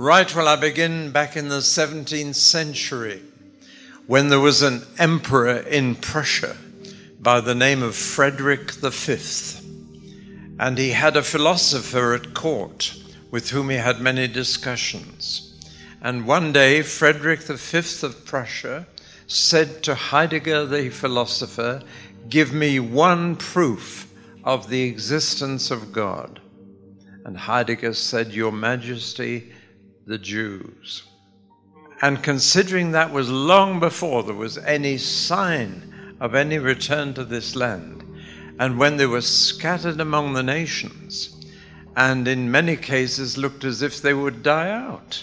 Right, well, I begin back in the 17th century when there was an emperor in Prussia by the name of Frederick V. And he had a philosopher at court with whom he had many discussions. And one day, Frederick V of Prussia said to Heidegger the philosopher, Give me one proof of the existence of God. And Heidegger said, Your Majesty, the Jews. And considering that was long before there was any sign of any return to this land, and when they were scattered among the nations, and in many cases looked as if they would die out,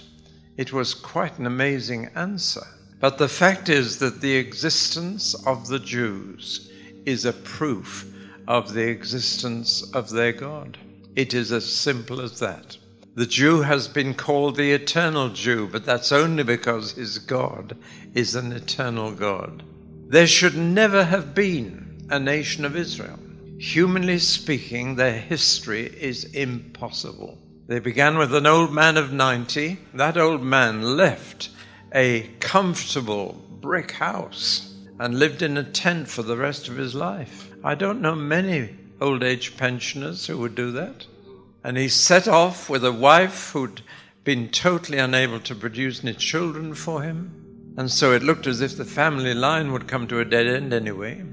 it was quite an amazing answer. But the fact is that the existence of the Jews is a proof of the existence of their God. It is as simple as that. The Jew has been called the eternal Jew, but that's only because his God is an eternal God. There should never have been a nation of Israel. Humanly speaking, their history is impossible. They began with an old man of 90. That old man left a comfortable brick house and lived in a tent for the rest of his life. I don't know many old age pensioners who would do that. And he set off with a wife who'd been totally unable to produce any children for him. And so it looked as if the family line would come to a dead end anyway.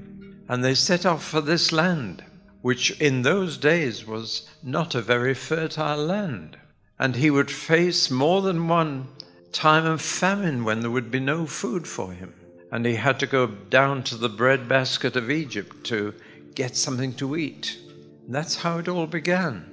And they set off for this land, which in those days was not a very fertile land. And he would face more than one time of famine when there would be no food for him. And he had to go down to the breadbasket of Egypt to get something to eat. And that's how it all began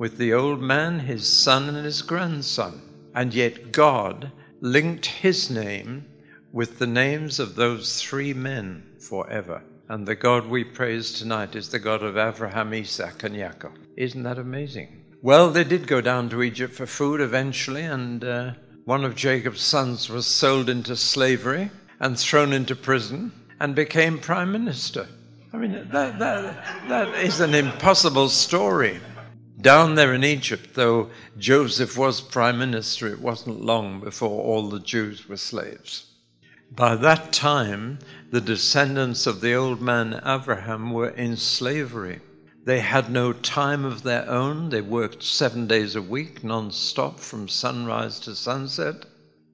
with the old man, his son, and his grandson. And yet God linked his name with the names of those three men forever. And the God we praise tonight is the God of Abraham, Isaac, and Jacob. Isn't that amazing? Well, they did go down to Egypt for food eventually, and uh, one of Jacob's sons was sold into slavery and thrown into prison and became prime minister. I mean, that, that, that is an impossible story. Down there in Egypt, though Joseph was prime minister, it wasn't long before all the Jews were slaves. By that time, the descendants of the old man Abraham were in slavery. They had no time of their own. They worked seven days a week, non stop, from sunrise to sunset.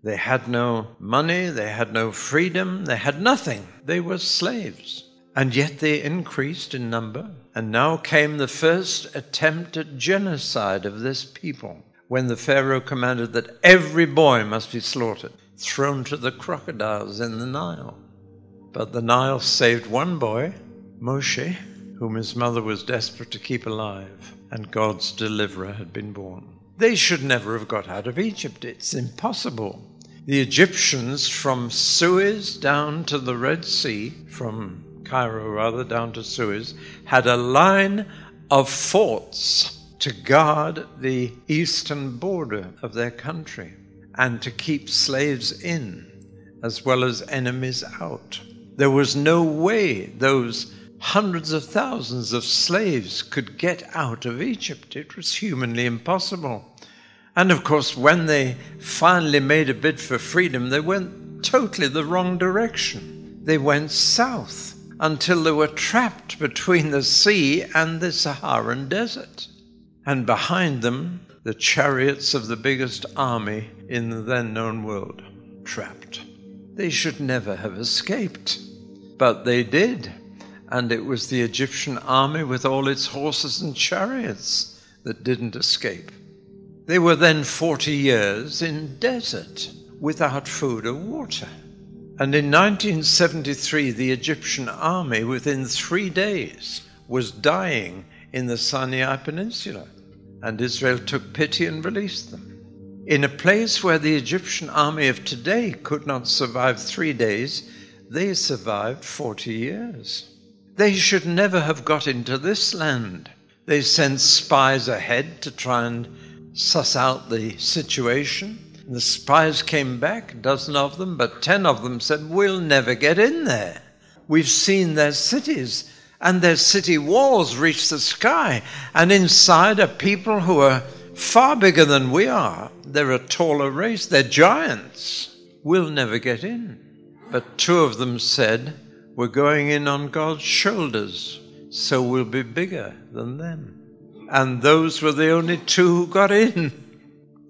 They had no money, they had no freedom, they had nothing. They were slaves. And yet they increased in number. And now came the first attempt at genocide of this people when the Pharaoh commanded that every boy must be slaughtered, thrown to the crocodiles in the Nile. But the Nile saved one boy, Moshe, whom his mother was desperate to keep alive, and God's deliverer had been born. They should never have got out of Egypt. It's impossible. The Egyptians from Suez down to the Red Sea, from Cairo rather, down to Suez, had a line of forts to guard the eastern border of their country and to keep slaves in as well as enemies out. There was no way those hundreds of thousands of slaves could get out of Egypt. It was humanly impossible. And of course, when they finally made a bid for freedom, they went totally the wrong direction. They went south until they were trapped between the sea and the Saharan desert. And behind them, the chariots of the biggest army in the then known world, trapped. They should never have escaped. But they did. And it was the Egyptian army with all its horses and chariots that didn't escape. They were then 40 years in desert without food or water. And in 1973, the Egyptian army, within three days, was dying in the Sinai Peninsula, and Israel took pity and released them. In a place where the Egyptian army of today could not survive three days, they survived 40 years. They should never have got into this land. They sent spies ahead to try and suss out the situation. The spies came back, a dozen of them, but ten of them said, We'll never get in there. We've seen their cities, and their city walls reach the sky, and inside are people who are far bigger than we are. They're a taller race, they're giants. We'll never get in. But two of them said, We're going in on God's shoulders, so we'll be bigger than them. And those were the only two who got in.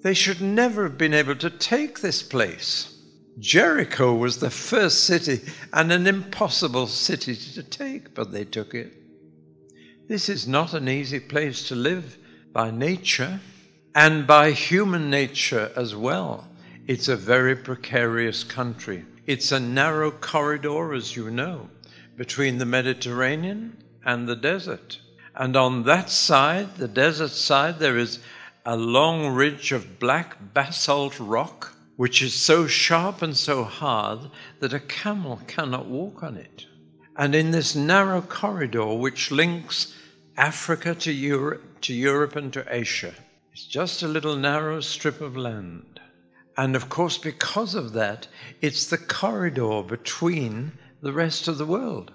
They should never have been able to take this place. Jericho was the first city and an impossible city to take, but they took it. This is not an easy place to live by nature and by human nature as well. It's a very precarious country. It's a narrow corridor, as you know, between the Mediterranean and the desert. And on that side, the desert side, there is a long ridge of black basalt rock, which is so sharp and so hard that a camel cannot walk on it. And in this narrow corridor, which links Africa to Europe, to Europe and to Asia, it's just a little narrow strip of land. And of course, because of that, it's the corridor between the rest of the world.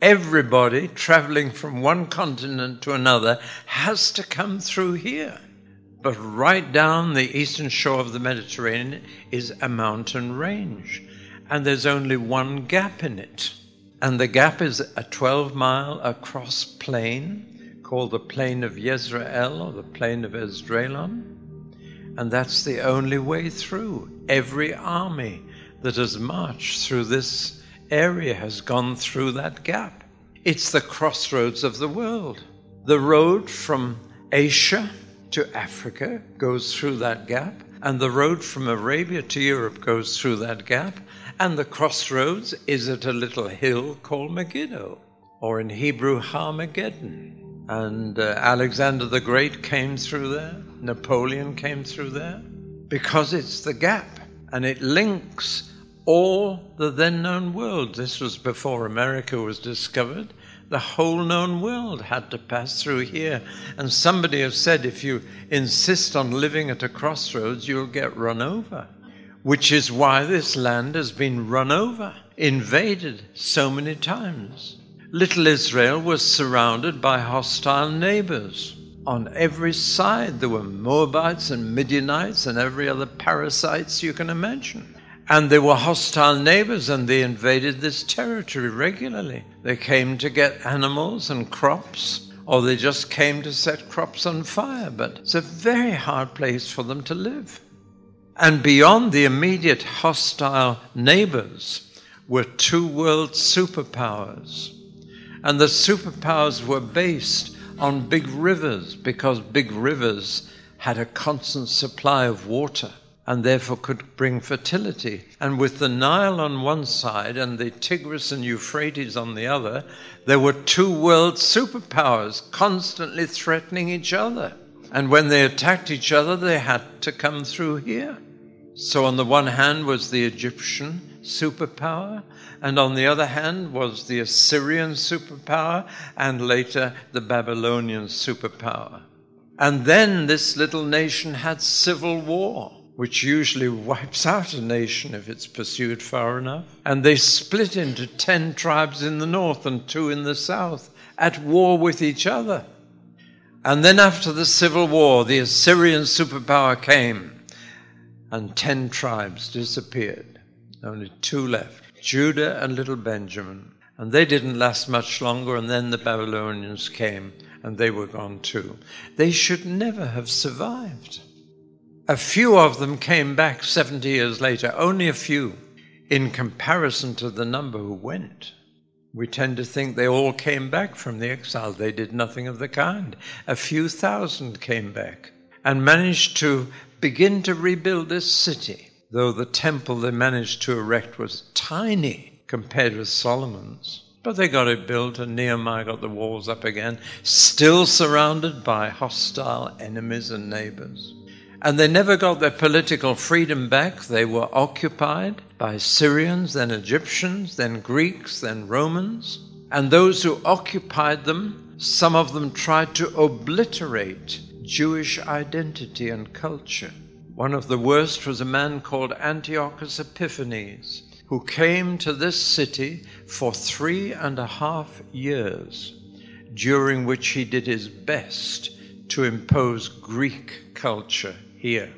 Everybody traveling from one continent to another has to come through here. But right down the eastern shore of the Mediterranean is a mountain range, and there's only one gap in it. And the gap is a 12 mile across plain called the Plain of Yezreel or the Plain of Esdraelon. And that's the only way through. Every army that has marched through this area has gone through that gap. It's the crossroads of the world. The road from Asia to Africa goes through that gap, and the road from Arabia to Europe goes through that gap, and the crossroads is at a little hill called Megiddo, or in Hebrew, Harmageddon. And uh, Alexander the Great came through there, Napoleon came through there, because it's the gap and it links all the then known world. This was before America was discovered. The whole known world had to pass through here. And somebody has said if you insist on living at a crossroads, you'll get run over, which is why this land has been run over, invaded so many times little Israel was surrounded by hostile neighbors. On every side, there were Moabites and Midianites and every other parasites you can imagine. And they were hostile neighbors, and they invaded this territory regularly. They came to get animals and crops, or they just came to set crops on fire. But it's a very hard place for them to live. And beyond the immediate hostile neighbors were two world superpowers and the superpowers were based on big rivers because big rivers had a constant supply of water and therefore could bring fertility. And with the Nile on one side and the Tigris and Euphrates on the other, there were two world superpowers constantly threatening each other. And when they attacked each other, they had to come through here. So, on the one hand was the Egyptian superpower, and on the other hand was the Assyrian superpower, and later the Babylonian superpower. And then this little nation had civil war, which usually wipes out a nation if it's pursued far enough. And they split into 10 tribes in the north and two in the south, at war with each other. And then after the civil war, the Assyrian superpower came, and 10 tribes disappeared. Only two left. Judah and little Benjamin. And they didn't last much longer, and then the Babylonians came, and they were gone too. They should never have survived. A few of them came back 70 years later, only a few, in comparison to the number who went. We tend to think they all came back from the exile. They did nothing of the kind. A few thousand came back and managed to begin to rebuild this city though the temple they managed to erect was tiny compared with Solomon's. But they got it built, and Nehemiah got the walls up again, still surrounded by hostile enemies and neighbors. And they never got their political freedom back. They were occupied by Syrians, then Egyptians, then Greeks, then Romans. And those who occupied them, some of them tried to obliterate Jewish identity and culture. One of the worst was a man called Antiochus Epiphanes, who came to this city for three and a half years, during which he did his best to impose Greek culture here.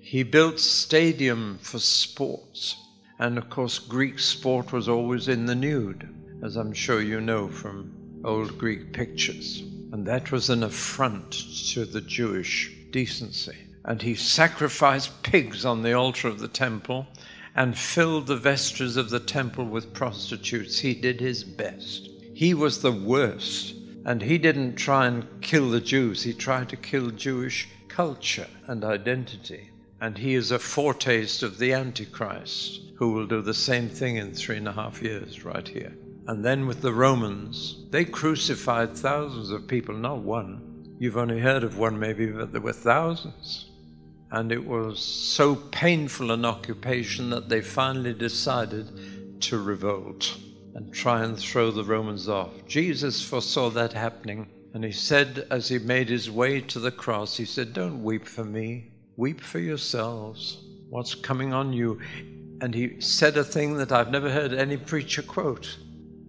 He built stadium for sports. And of course, Greek sport was always in the nude, as I'm sure you know from old Greek pictures. And that was an affront to the Jewish decency. And he sacrificed pigs on the altar of the temple and filled the vestries of the temple with prostitutes. He did his best. He was the worst. And he didn't try and kill the Jews, he tried to kill Jewish culture and identity. And he is a foretaste of the Antichrist, who will do the same thing in three and a half years, right here. And then with the Romans, they crucified thousands of people, not one. You've only heard of one, maybe, but there were thousands. And it was so painful an occupation that they finally decided to revolt and try and throw the Romans off. Jesus foresaw that happening. And he said, as he made his way to the cross, he said, Don't weep for me, weep for yourselves. What's coming on you? And he said a thing that I've never heard any preacher quote.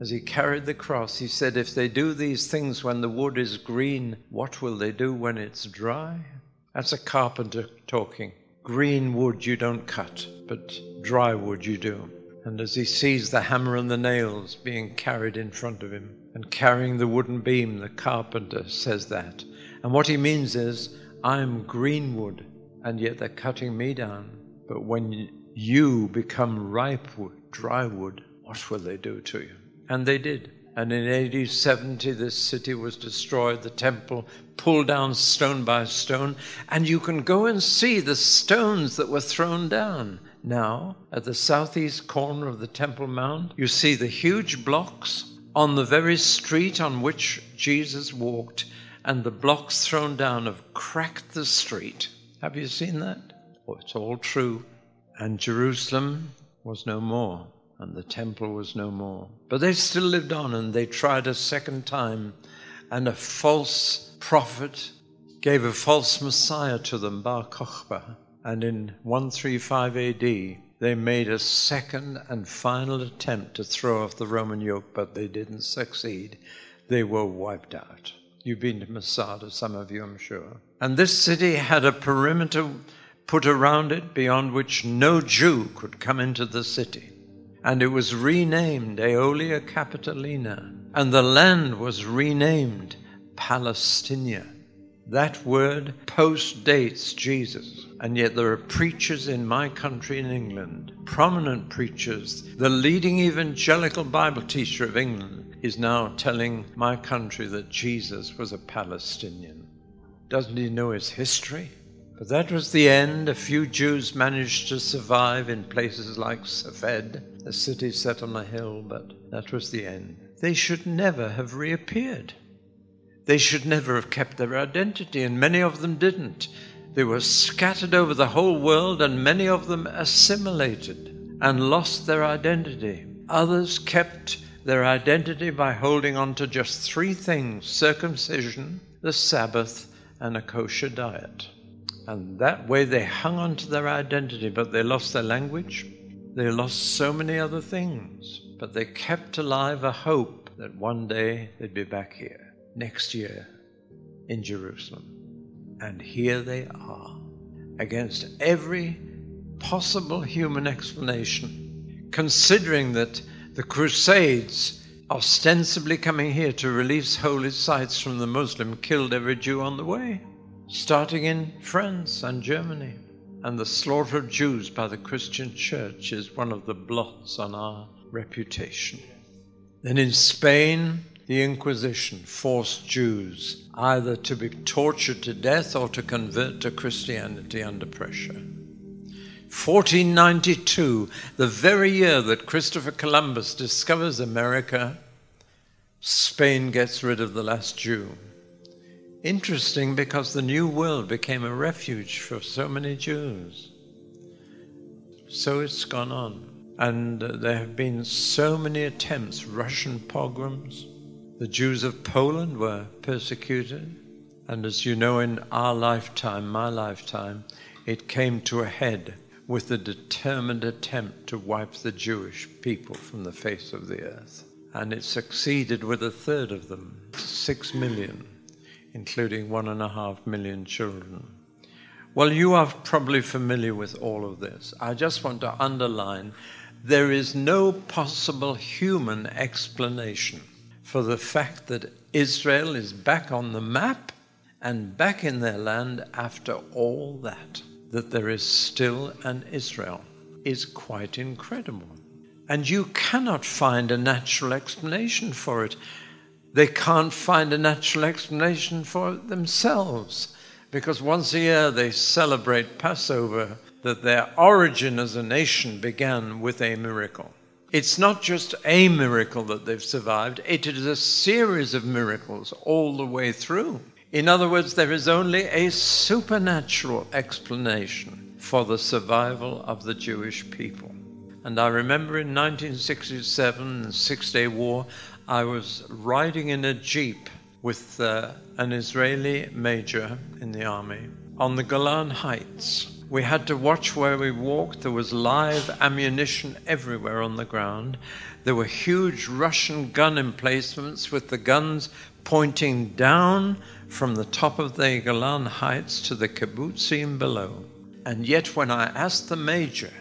As he carried the cross, he said, If they do these things when the wood is green, what will they do when it's dry? That's a carpenter talking. Green wood you don't cut, but dry wood you do. And as he sees the hammer and the nails being carried in front of him and carrying the wooden beam, the carpenter says that. And what he means is, I'm green wood, and yet they're cutting me down. But when you become ripe wood, dry wood, what will they do to you? And they did. And in AD 70, this city was destroyed, the temple pulled down stone by stone, and you can go and see the stones that were thrown down. Now, at the southeast corner of the Temple Mount, you see the huge blocks on the very street on which Jesus walked, and the blocks thrown down have cracked the street. Have you seen that? It's all true. And Jerusalem was no more and the temple was no more. But they still lived on, and they tried a second time, and a false prophet gave a false Messiah to them, Bar Kokhba. And in 135 AD, they made a second and final attempt to throw off the Roman yoke, but they didn't succeed. They were wiped out. You've been to Masada, some of you, I'm sure. And this city had a perimeter put around it beyond which no Jew could come into the city and it was renamed Aelia Capitolina, and the land was renamed Palestinia. That word post dates Jesus. And yet there are preachers in my country in England, prominent preachers. The leading evangelical Bible teacher of England is now telling my country that Jesus was a Palestinian. Doesn't he know his history? But that was the end. A few Jews managed to survive in places like Safed, a city set on a hill, but that was the end. They should never have reappeared. They should never have kept their identity, and many of them didn't. They were scattered over the whole world, and many of them assimilated and lost their identity. Others kept their identity by holding on to just three things circumcision, the Sabbath, and a kosher diet. And that way they hung on to their identity, but they lost their language. They lost so many other things. But they kept alive a hope that one day they'd be back here, next year, in Jerusalem. And here they are, against every possible human explanation, considering that the Crusades, ostensibly coming here to release holy sites from the Muslim, killed every Jew on the way starting in France and Germany. And the slaughter of Jews by the Christian church is one of the blots on our reputation. Then in Spain, the Inquisition forced Jews either to be tortured to death or to convert to Christianity under pressure. 1492, the very year that Christopher Columbus discovers America, Spain gets rid of the last Jew. Interesting because the New World became a refuge for so many Jews. So it's gone on. And uh, there have been so many attempts, Russian pogroms. The Jews of Poland were persecuted. And as you know, in our lifetime, my lifetime, it came to a head with the determined attempt to wipe the Jewish people from the face of the earth. And it succeeded with a third of them, six million including one and a half million children. Well, you are probably familiar with all of this. I just want to underline there is no possible human explanation for the fact that Israel is back on the map and back in their land after all that. That there is still an Israel is quite incredible. And you cannot find a natural explanation for it. They can't find a natural explanation for it themselves because once a year they celebrate Passover, that their origin as a nation began with a miracle. It's not just a miracle that they've survived, it is a series of miracles all the way through. In other words, there is only a supernatural explanation for the survival of the Jewish people. And I remember in 1967, the Six Day War, I was riding in a Jeep with uh, an Israeli major in the army on the Golan Heights. We had to watch where we walked. There was live ammunition everywhere on the ground. There were huge Russian gun emplacements with the guns pointing down from the top of the Golan Heights to the kibbutzim below. And yet, when I asked the major,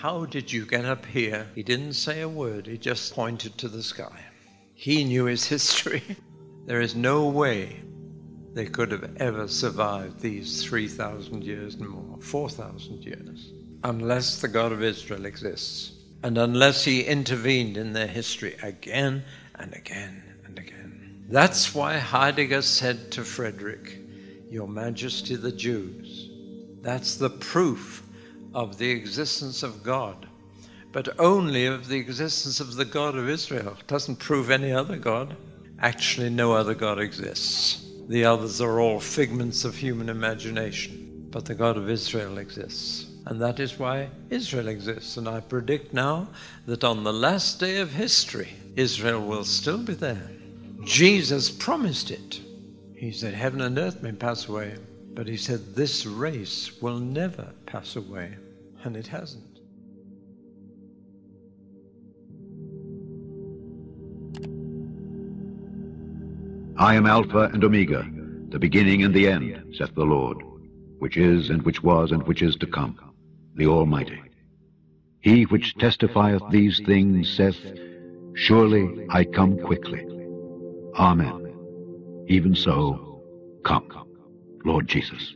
How did you get up here? he didn't say a word, he just pointed to the sky. He knew his history. there is no way they could have ever survived these 3,000 years and more, 4,000 years, unless the God of Israel exists and unless he intervened in their history again and again and again. That's why Heidegger said to Frederick, Your Majesty the Jews, that's the proof of the existence of God, but only of the existence of the God of Israel. It doesn't prove any other God. Actually, no other God exists. The others are all figments of human imagination. But the God of Israel exists. And that is why Israel exists. And I predict now that on the last day of history, Israel will still be there. Jesus promised it. He said, Heaven and earth may pass away. But he said, This race will never pass away. And it hasn't. I am Alpha and Omega, the beginning and the end, saith the Lord, which is, and which was, and which is to come, the Almighty. He which testifieth these things saith, Surely I come quickly. Amen. Even so, come, Lord Jesus.